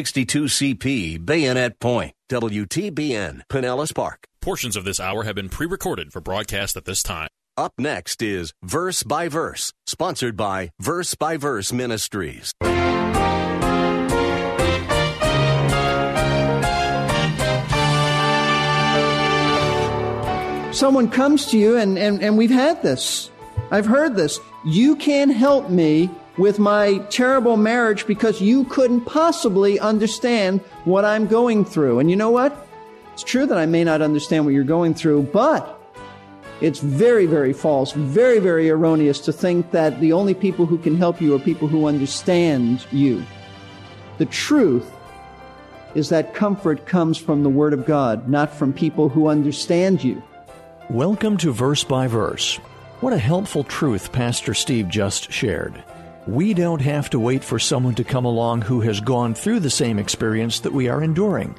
62CP, Bayonet Point, WTBN, Pinellas Park. Portions of this hour have been pre recorded for broadcast at this time. Up next is Verse by Verse, sponsored by Verse by Verse Ministries. Someone comes to you, and, and, and we've had this. I've heard this. You can't help me with my terrible marriage because you couldn't possibly understand what I'm going through. And you know what? It's true that I may not understand what you're going through, but it's very, very false, very, very erroneous to think that the only people who can help you are people who understand you. The truth is that comfort comes from the Word of God, not from people who understand you. Welcome to Verse by Verse. What a helpful truth Pastor Steve just shared. We don't have to wait for someone to come along who has gone through the same experience that we are enduring.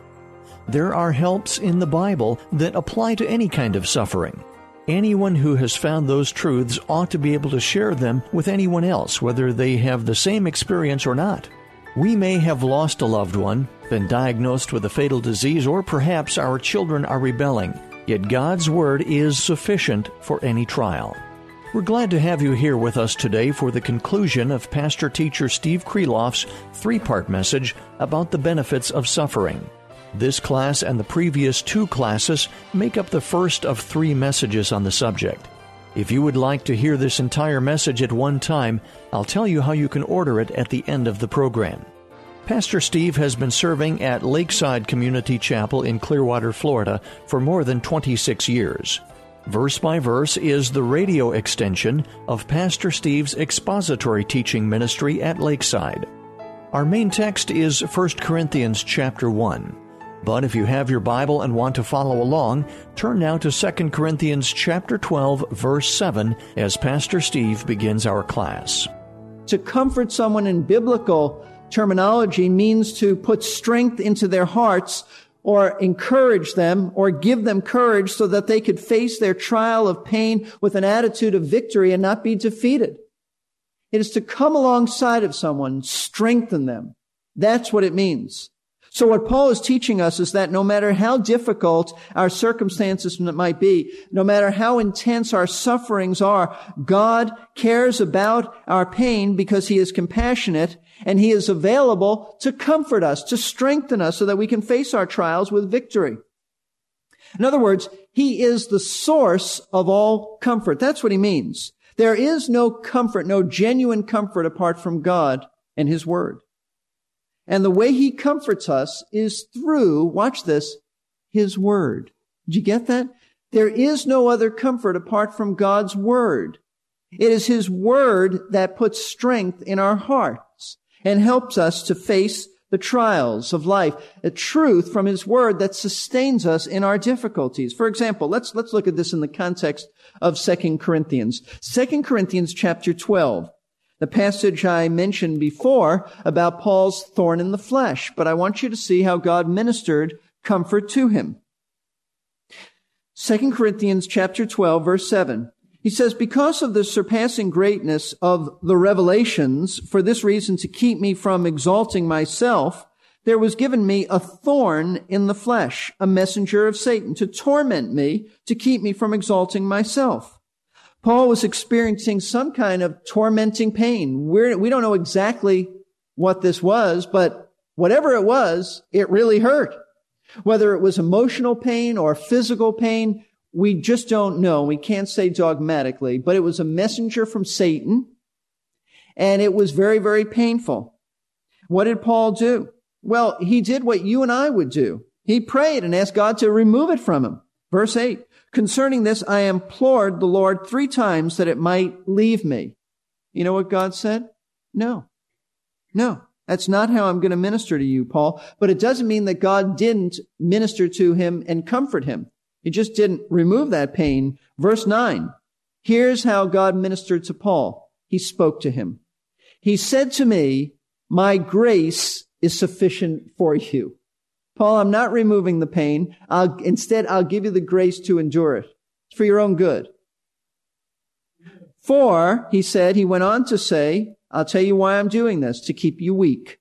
There are helps in the Bible that apply to any kind of suffering. Anyone who has found those truths ought to be able to share them with anyone else, whether they have the same experience or not. We may have lost a loved one, been diagnosed with a fatal disease, or perhaps our children are rebelling, yet God's Word is sufficient for any trial. We're glad to have you here with us today for the conclusion of Pastor Teacher Steve Kreloff's three part message about the benefits of suffering. This class and the previous two classes make up the first of three messages on the subject. If you would like to hear this entire message at one time, I'll tell you how you can order it at the end of the program. Pastor Steve has been serving at Lakeside Community Chapel in Clearwater, Florida for more than 26 years. Verse by Verse is the radio extension of Pastor Steve's expository teaching ministry at Lakeside. Our main text is 1 Corinthians chapter 1. But if you have your Bible and want to follow along, turn now to 2 Corinthians chapter 12 verse 7 as Pastor Steve begins our class. To comfort someone in biblical terminology means to put strength into their hearts or encourage them or give them courage so that they could face their trial of pain with an attitude of victory and not be defeated. It is to come alongside of someone, strengthen them. That's what it means. So what Paul is teaching us is that no matter how difficult our circumstances might be, no matter how intense our sufferings are, God cares about our pain because he is compassionate and he is available to comfort us, to strengthen us so that we can face our trials with victory. In other words, he is the source of all comfort. That's what he means. There is no comfort, no genuine comfort apart from God and his word. And the way he comforts us is through, watch this, his word. Did you get that? There is no other comfort apart from God's word. It is his word that puts strength in our hearts and helps us to face the trials of life, a truth from his word that sustains us in our difficulties. For example, let's, let's look at this in the context of 2 Corinthians. 2 Corinthians chapter 12. The passage I mentioned before about Paul's thorn in the flesh, but I want you to see how God ministered comfort to him. 2 Corinthians chapter 12 verse 7. He says, because of the surpassing greatness of the revelations, for this reason to keep me from exalting myself, there was given me a thorn in the flesh, a messenger of Satan, to torment me, to keep me from exalting myself. Paul was experiencing some kind of tormenting pain. We're, we don't know exactly what this was, but whatever it was, it really hurt. Whether it was emotional pain or physical pain, we just don't know. We can't say dogmatically, but it was a messenger from Satan and it was very, very painful. What did Paul do? Well, he did what you and I would do. He prayed and asked God to remove it from him. Verse 8. Concerning this, I implored the Lord three times that it might leave me. You know what God said? No. No. That's not how I'm going to minister to you, Paul. But it doesn't mean that God didn't minister to him and comfort him. He just didn't remove that pain. Verse 9. Here's how God ministered to Paul. He spoke to him. He said to me, my grace is sufficient for you. Paul, I'm not removing the pain. I'll, instead, I'll give you the grace to endure it. It's for your own good. For, he said, he went on to say, I'll tell you why I'm doing this, to keep you weak.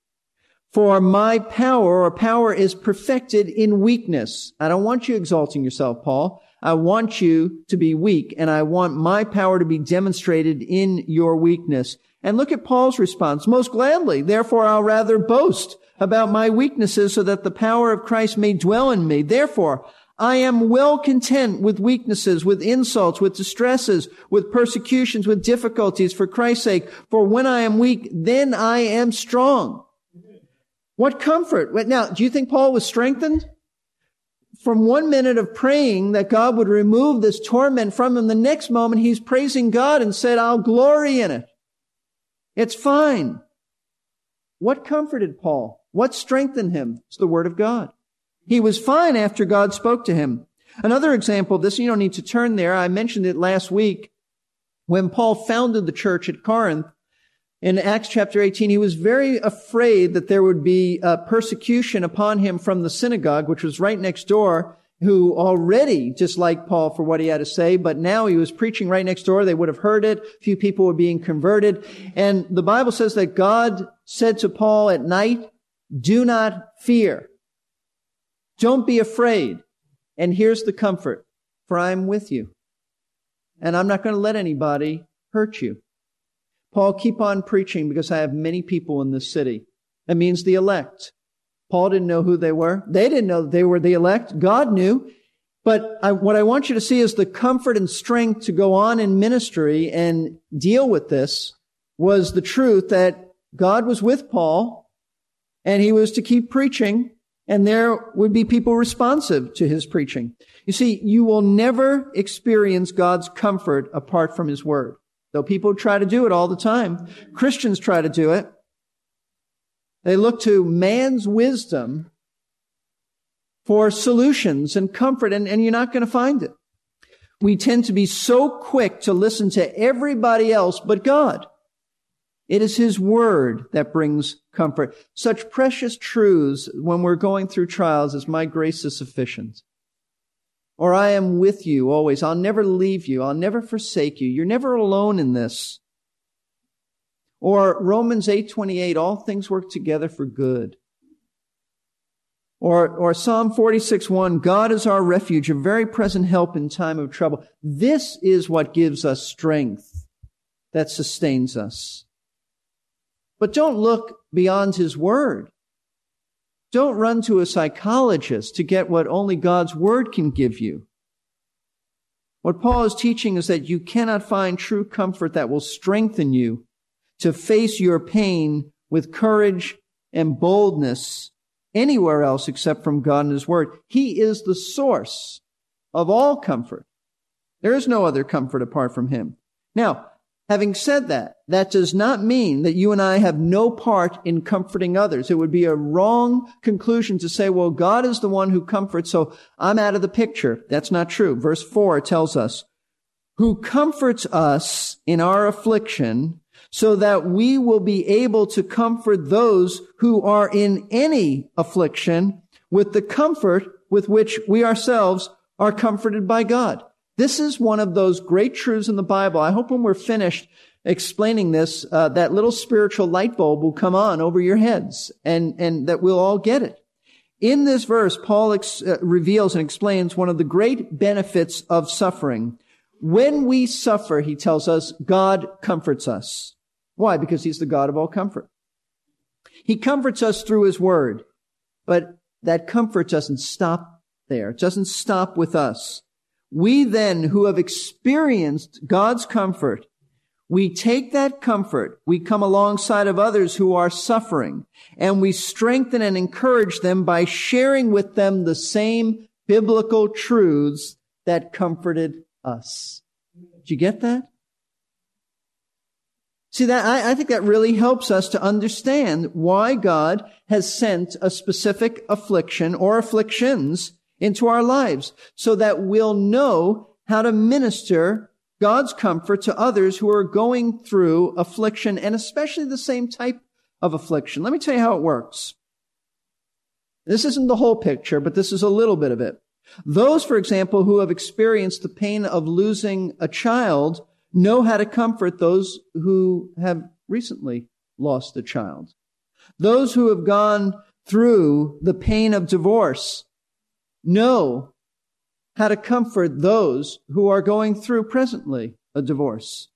For my power or power is perfected in weakness. I don't want you exalting yourself, Paul. I want you to be weak and I want my power to be demonstrated in your weakness. And look at Paul's response. Most gladly. Therefore, I'll rather boast about my weaknesses so that the power of Christ may dwell in me. Therefore, I am well content with weaknesses, with insults, with distresses, with persecutions, with difficulties for Christ's sake. For when I am weak, then I am strong. What comfort. Now, do you think Paul was strengthened? From one minute of praying that God would remove this torment from him, the next moment he's praising God and said, I'll glory in it. It's fine. What comforted Paul? What strengthened him? It's the word of God. He was fine after God spoke to him. Another example of this, you don't need to turn there. I mentioned it last week. When Paul founded the church at Corinth, in Acts chapter 18, he was very afraid that there would be uh, persecution upon him from the synagogue, which was right next door, who already disliked Paul for what he had to say, but now he was preaching right next door. They would have heard it. A few people were being converted. And the Bible says that God said to Paul at night, do not fear. Don't be afraid. And here's the comfort, for I am with you. And I'm not going to let anybody hurt you. Paul, keep on preaching because I have many people in this city. That means the elect. Paul didn't know who they were. They didn't know they were the elect. God knew. But I, what I want you to see is the comfort and strength to go on in ministry and deal with this was the truth that God was with Paul and he was to keep preaching and there would be people responsive to his preaching. You see, you will never experience God's comfort apart from his word. Though people try to do it all the time. Christians try to do it. They look to man's wisdom for solutions and comfort, and, and you're not going to find it. We tend to be so quick to listen to everybody else but God. It is His Word that brings comfort. Such precious truths when we're going through trials as my grace is sufficient. Or I am with you always. I'll never leave you. I'll never forsake you. You're never alone in this. Or Romans 8:28, all things work together for good. Or, or Psalm 46:1, God is our refuge, a very present help in time of trouble. This is what gives us strength that sustains us. But don't look beyond his word. Don't run to a psychologist to get what only God's word can give you. What Paul is teaching is that you cannot find true comfort that will strengthen you to face your pain with courage and boldness anywhere else except from God and His Word. He is the source of all comfort. There is no other comfort apart from Him. Now, Having said that, that does not mean that you and I have no part in comforting others. It would be a wrong conclusion to say, well, God is the one who comforts, so I'm out of the picture. That's not true. Verse 4 tells us, who comforts us in our affliction so that we will be able to comfort those who are in any affliction with the comfort with which we ourselves are comforted by God. This is one of those great truths in the Bible. I hope when we're finished explaining this, uh, that little spiritual light bulb will come on over your heads and, and that we'll all get it. In this verse, Paul ex- uh, reveals and explains one of the great benefits of suffering. When we suffer, he tells us, God comforts us. Why? Because he's the God of all comfort. He comforts us through his word, but that comfort doesn't stop there. It doesn't stop with us. We then who have experienced God's comfort, we take that comfort, we come alongside of others who are suffering, and we strengthen and encourage them by sharing with them the same biblical truths that comforted us. Did you get that? See that, I, I, think that really helps us to understand why God has sent a specific affliction or afflictions into our lives so that we'll know how to minister God's comfort to others who are going through affliction and especially the same type of affliction. Let me tell you how it works. This isn't the whole picture, but this is a little bit of it. Those, for example, who have experienced the pain of losing a child know how to comfort those who have recently lost a child. Those who have gone through the pain of divorce know how to comfort those who are going through presently a divorce.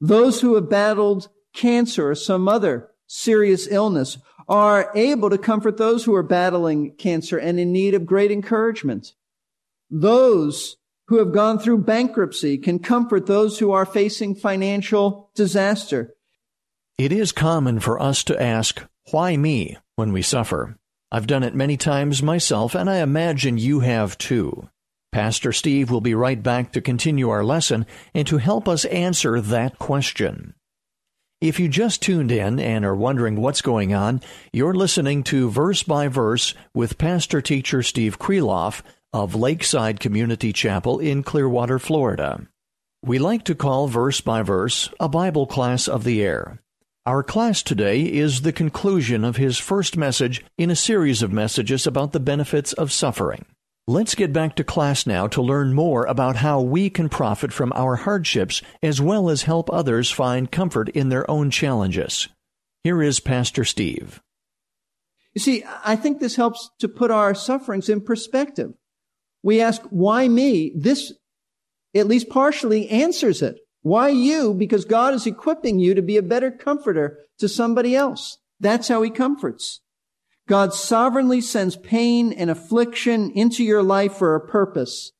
Those who have battled cancer or some other serious illness are able to comfort those who are battling cancer and in need of great encouragement. Those who have gone through bankruptcy can comfort those who are facing financial disaster. It is common for us to ask, why me, when we suffer? I've done it many times myself, and I imagine you have too. Pastor Steve will be right back to continue our lesson and to help us answer that question. If you just tuned in and are wondering what's going on, you're listening to Verse by Verse with Pastor Teacher Steve Kreloff of Lakeside Community Chapel in Clearwater, Florida. We like to call Verse by Verse a Bible class of the air. Our class today is the conclusion of his first message in a series of messages about the benefits of suffering. Let's get back to class now to learn more about how we can profit from our hardships as well as help others find comfort in their own challenges. Here is Pastor Steve. You see, I think this helps to put our sufferings in perspective we ask, why me? This at least partially answers it. Why you? Because God is equipping you to be a better comforter to somebody else. That's how he comforts. God sovereignly sends pain and affliction into your life for a purpose.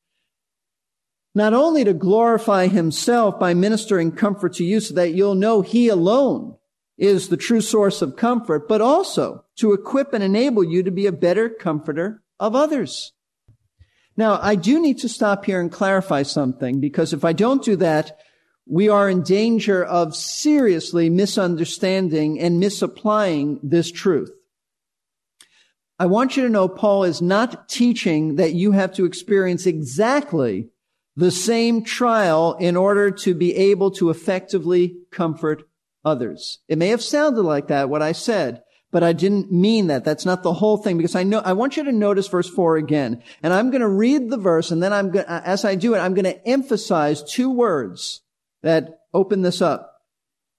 Not only to glorify himself by ministering comfort to you so that you'll know he alone is the true source of comfort, but also to equip and enable you to be a better comforter of others. Now, I do need to stop here and clarify something because if I don't do that, we are in danger of seriously misunderstanding and misapplying this truth. I want you to know Paul is not teaching that you have to experience exactly the same trial in order to be able to effectively comfort others. It may have sounded like that, what I said, but I didn't mean that. That's not the whole thing because I know, I want you to notice verse four again. And I'm going to read the verse and then I'm going to, as I do it, I'm going to emphasize two words that open this up.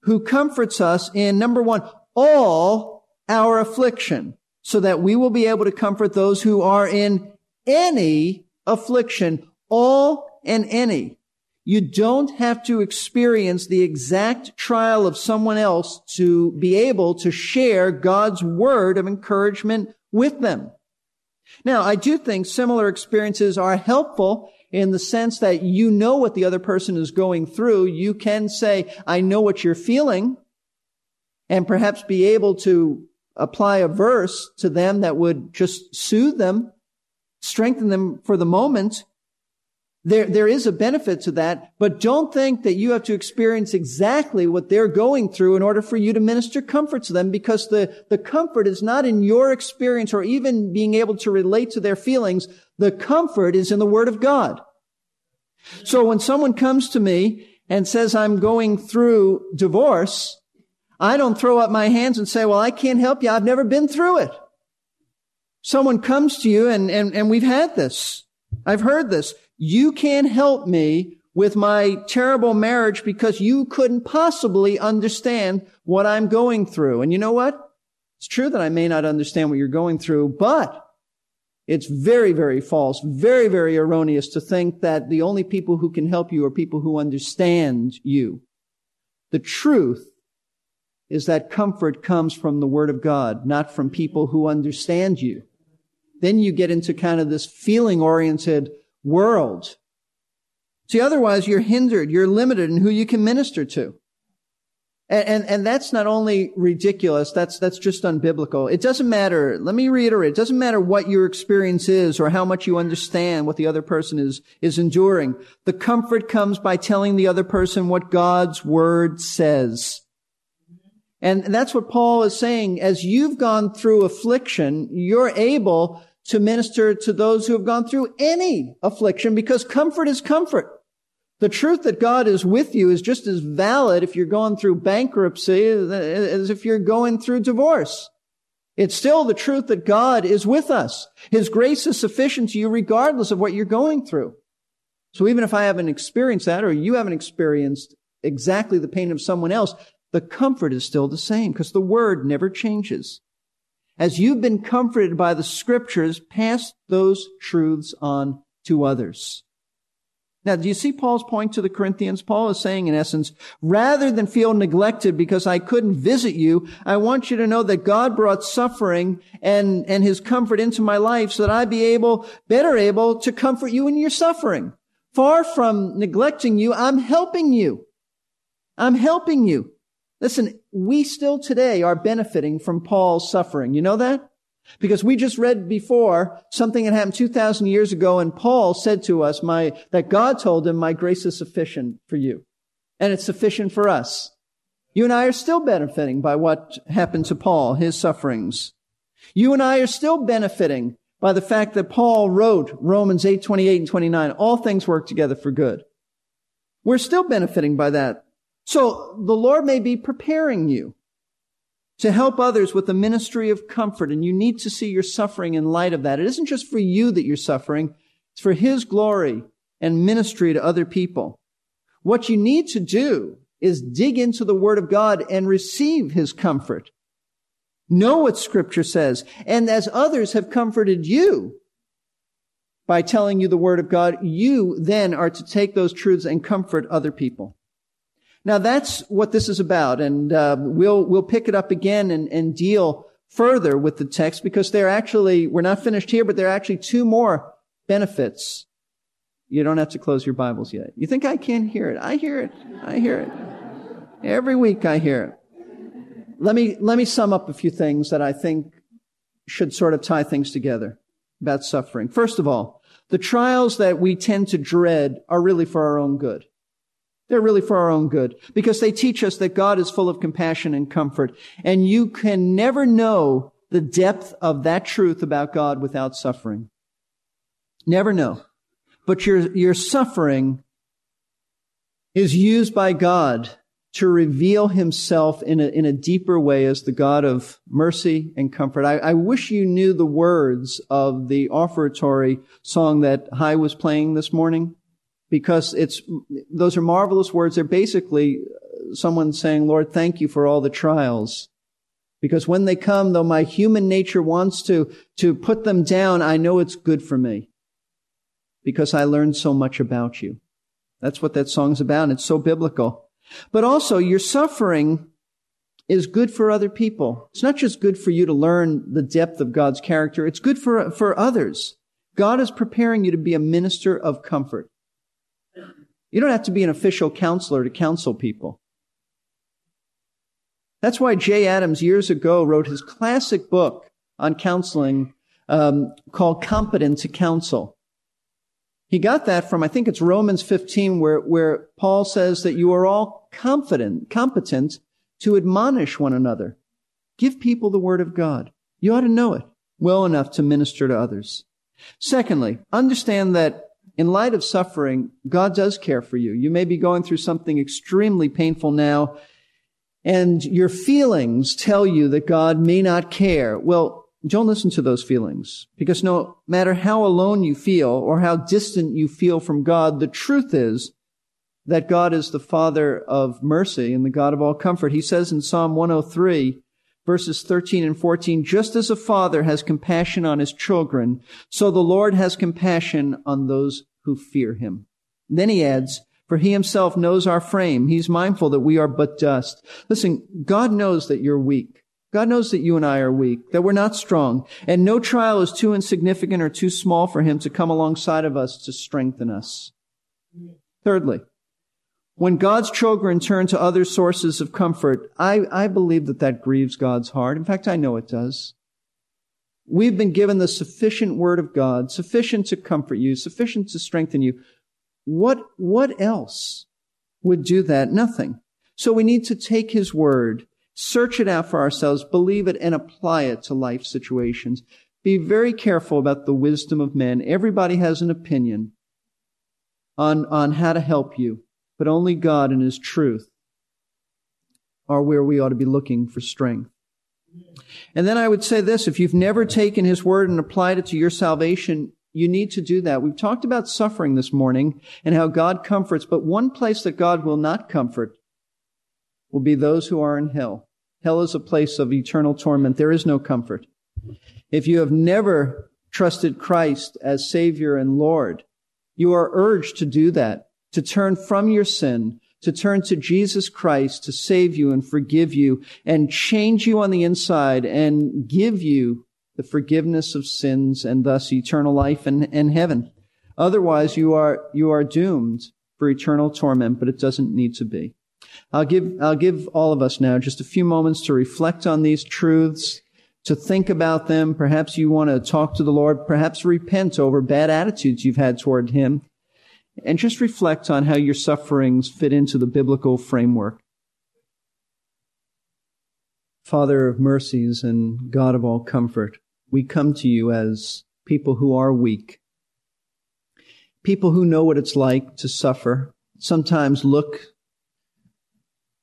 Who comforts us in number one, all our affliction so that we will be able to comfort those who are in any affliction, all and any. You don't have to experience the exact trial of someone else to be able to share God's word of encouragement with them. Now, I do think similar experiences are helpful in the sense that you know what the other person is going through. You can say, I know what you're feeling and perhaps be able to apply a verse to them that would just soothe them, strengthen them for the moment. There, there is a benefit to that, but don't think that you have to experience exactly what they're going through in order for you to minister comfort to them because the, the comfort is not in your experience or even being able to relate to their feelings. The comfort is in the Word of God. So when someone comes to me and says, I'm going through divorce, I don't throw up my hands and say, well, I can't help you. I've never been through it. Someone comes to you and, and, and we've had this. I've heard this. You can't help me with my terrible marriage because you couldn't possibly understand what I'm going through. And you know what? It's true that I may not understand what you're going through, but it's very, very false, very, very erroneous to think that the only people who can help you are people who understand you. The truth is that comfort comes from the Word of God, not from people who understand you. Then you get into kind of this feeling oriented world. See, otherwise you're hindered, you're limited in who you can minister to. And, and, and, that's not only ridiculous, that's, that's just unbiblical. It doesn't matter, let me reiterate, it doesn't matter what your experience is or how much you understand what the other person is, is enduring. The comfort comes by telling the other person what God's word says. And that's what Paul is saying. As you've gone through affliction, you're able to minister to those who have gone through any affliction because comfort is comfort. The truth that God is with you is just as valid if you're going through bankruptcy as if you're going through divorce. It's still the truth that God is with us. His grace is sufficient to you regardless of what you're going through. So even if I haven't experienced that or you haven't experienced exactly the pain of someone else, the comfort is still the same because the word never changes. As you've been comforted by the scriptures, pass those truths on to others. Now, do you see Paul's point to the Corinthians? Paul is saying, in essence, rather than feel neglected because I couldn't visit you, I want you to know that God brought suffering and, and his comfort into my life so that I'd be able, better able to comfort you in your suffering. Far from neglecting you, I'm helping you. I'm helping you. Listen, we still today are benefiting from Paul's suffering. You know that? Because we just read before something that happened 2,000 years ago and Paul said to us, my, that God told him, my grace is sufficient for you. And it's sufficient for us. You and I are still benefiting by what happened to Paul, his sufferings. You and I are still benefiting by the fact that Paul wrote Romans 8, 28 and 29. All things work together for good. We're still benefiting by that. So the Lord may be preparing you to help others with the ministry of comfort. And you need to see your suffering in light of that. It isn't just for you that you're suffering. It's for His glory and ministry to other people. What you need to do is dig into the Word of God and receive His comfort. Know what Scripture says. And as others have comforted you by telling you the Word of God, you then are to take those truths and comfort other people. Now that's what this is about, and uh, we'll we'll pick it up again and, and deal further with the text because they're actually we're not finished here, but there are actually two more benefits. You don't have to close your Bibles yet. You think I can't hear it? I hear it. I hear it. Every week I hear it. Let me let me sum up a few things that I think should sort of tie things together about suffering. First of all, the trials that we tend to dread are really for our own good. They're really for our own good because they teach us that God is full of compassion and comfort. And you can never know the depth of that truth about God without suffering. Never know. But your, your suffering is used by God to reveal himself in a, in a deeper way as the God of mercy and comfort. I, I wish you knew the words of the offertory song that High was playing this morning because it's, those are marvelous words. They're basically uh, someone saying, Lord, thank you for all the trials. Because when they come, though my human nature wants to, to put them down, I know it's good for me. Because I learned so much about you. That's what that song's about. It's so biblical. But also, your suffering is good for other people. It's not just good for you to learn the depth of God's character. It's good for, for others. God is preparing you to be a minister of comfort. You don't have to be an official counselor to counsel people. That's why Jay Adams years ago wrote his classic book on counseling um, called Competent to Counsel. He got that from, I think it's Romans 15, where, where Paul says that you are all confident, competent to admonish one another. Give people the word of God. You ought to know it well enough to minister to others. Secondly, understand that in light of suffering, God does care for you. You may be going through something extremely painful now, and your feelings tell you that God may not care. Well, don't listen to those feelings because no matter how alone you feel or how distant you feel from God, the truth is that God is the Father of mercy and the God of all comfort. He says in Psalm 103, verses 13 and 14, just as a father has compassion on his children, so the Lord has compassion on those who fear him. then he adds, for he himself knows our frame. He's mindful that we are but dust. Listen, God knows that you're weak. God knows that you and I are weak, that we're not strong, and no trial is too insignificant or too small for him to come alongside of us to strengthen us. Thirdly, when God's children turn to other sources of comfort, I, I believe that that grieves God's heart. In fact, I know it does. We've been given the sufficient word of God, sufficient to comfort you, sufficient to strengthen you. What, what else would do that? Nothing. So we need to take his word, Search it out for ourselves, believe it, and apply it to life situations. Be very careful about the wisdom of men. Everybody has an opinion on, on how to help you, but only God and His truth are where we ought to be looking for strength. And then I would say this, if you've never taken His Word and applied it to your salvation, you need to do that. We've talked about suffering this morning and how God comforts, but one place that God will not comfort will be those who are in hell. Hell is a place of eternal torment. There is no comfort. If you have never trusted Christ as Savior and Lord, you are urged to do that, to turn from your sin, to turn to Jesus Christ to save you and forgive you and change you on the inside and give you the forgiveness of sins and thus eternal life and, and heaven. Otherwise, you are, you are doomed for eternal torment, but it doesn't need to be. I'll give, I'll give all of us now just a few moments to reflect on these truths, to think about them. Perhaps you want to talk to the Lord, perhaps repent over bad attitudes you've had toward Him, and just reflect on how your sufferings fit into the biblical framework. Father of mercies and God of all comfort, we come to you as people who are weak, people who know what it's like to suffer, sometimes look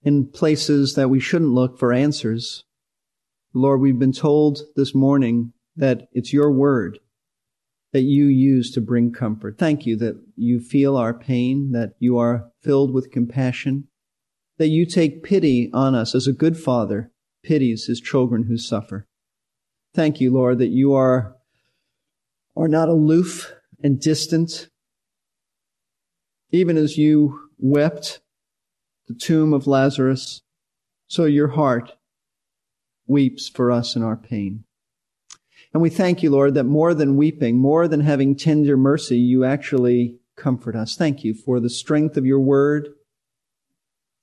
in places that we shouldn't look for answers. Lord, we've been told this morning that it's your word that you use to bring comfort. Thank you that you feel our pain, that you are filled with compassion, that you take pity on us as a good father pities his children who suffer. Thank you, Lord, that you are, are not aloof and distant. Even as you wept the tomb of Lazarus, so your heart weeps for us in our pain. And we thank you, Lord, that more than weeping, more than having tender mercy, you actually comfort us. Thank you for the strength of your word.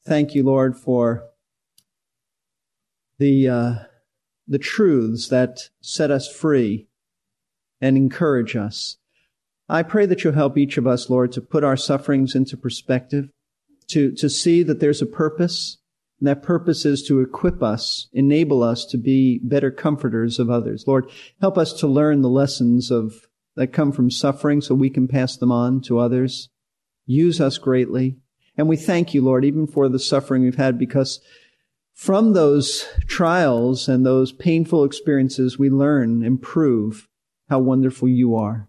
Thank you, Lord, for the, uh, the truths that set us free and encourage us. I pray that you'll help each of us, Lord, to put our sufferings into perspective, to, to see that there's a purpose, and that purpose is to equip us, enable us to be better comforters of others. Lord, help us to learn the lessons of that come from suffering so we can pass them on to others. Use us greatly. And we thank you, Lord, even for the suffering we've had because from those trials and those painful experiences, we learn and prove how wonderful you are.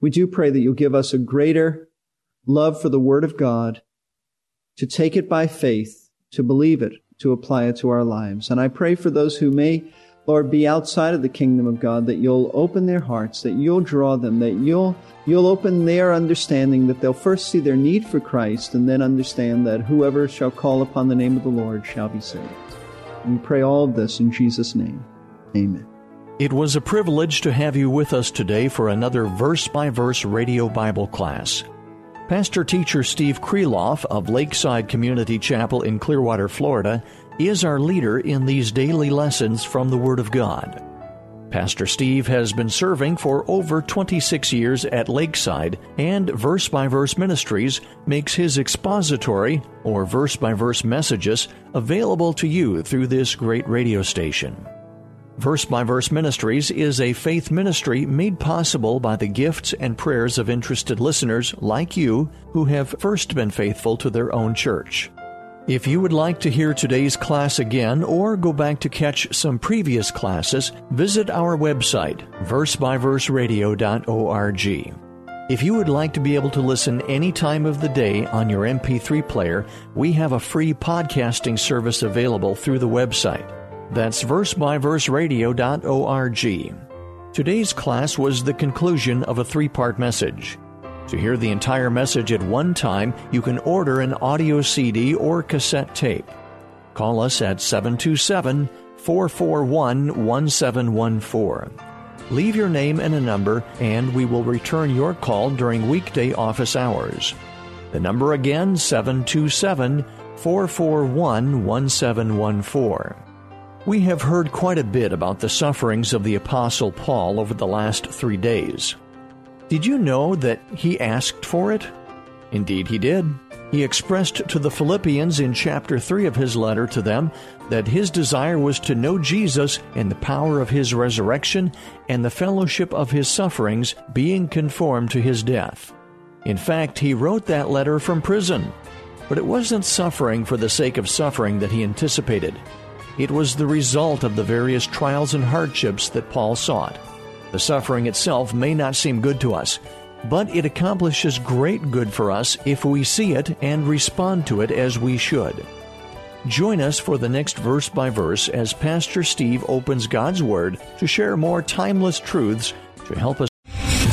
We do pray that you'll give us a greater love for the Word of God, to take it by faith, to believe it, to apply it to our lives. And I pray for those who may Lord, be outside of the kingdom of God, that you'll open their hearts, that you'll draw them, that you'll, you'll open their understanding, that they'll first see their need for Christ and then understand that whoever shall call upon the name of the Lord shall be saved. We pray all of this in Jesus' name. Amen. It was a privilege to have you with us today for another verse by verse radio Bible class. Pastor teacher Steve Kreloff of Lakeside Community Chapel in Clearwater, Florida, is our leader in these daily lessons from the Word of God. Pastor Steve has been serving for over 26 years at Lakeside, and Verse by Verse Ministries makes his expository or verse by verse messages available to you through this great radio station. Verse by Verse Ministries is a faith ministry made possible by the gifts and prayers of interested listeners like you who have first been faithful to their own church. If you would like to hear today's class again or go back to catch some previous classes, visit our website, versebyverseradio.org. If you would like to be able to listen any time of the day on your MP3 player, we have a free podcasting service available through the website. That's versebyverseradio.org. Today's class was the conclusion of a three part message. To hear the entire message at one time, you can order an audio CD or cassette tape. Call us at 727 441 1714. Leave your name and a number, and we will return your call during weekday office hours. The number again, 727 441 1714. We have heard quite a bit about the sufferings of the Apostle Paul over the last three days. Did you know that he asked for it? Indeed, he did. He expressed to the Philippians in chapter 3 of his letter to them that his desire was to know Jesus and the power of his resurrection and the fellowship of his sufferings, being conformed to his death. In fact, he wrote that letter from prison. But it wasn't suffering for the sake of suffering that he anticipated. It was the result of the various trials and hardships that Paul sought. The suffering itself may not seem good to us, but it accomplishes great good for us if we see it and respond to it as we should. Join us for the next verse by verse as Pastor Steve opens God's Word to share more timeless truths to help us.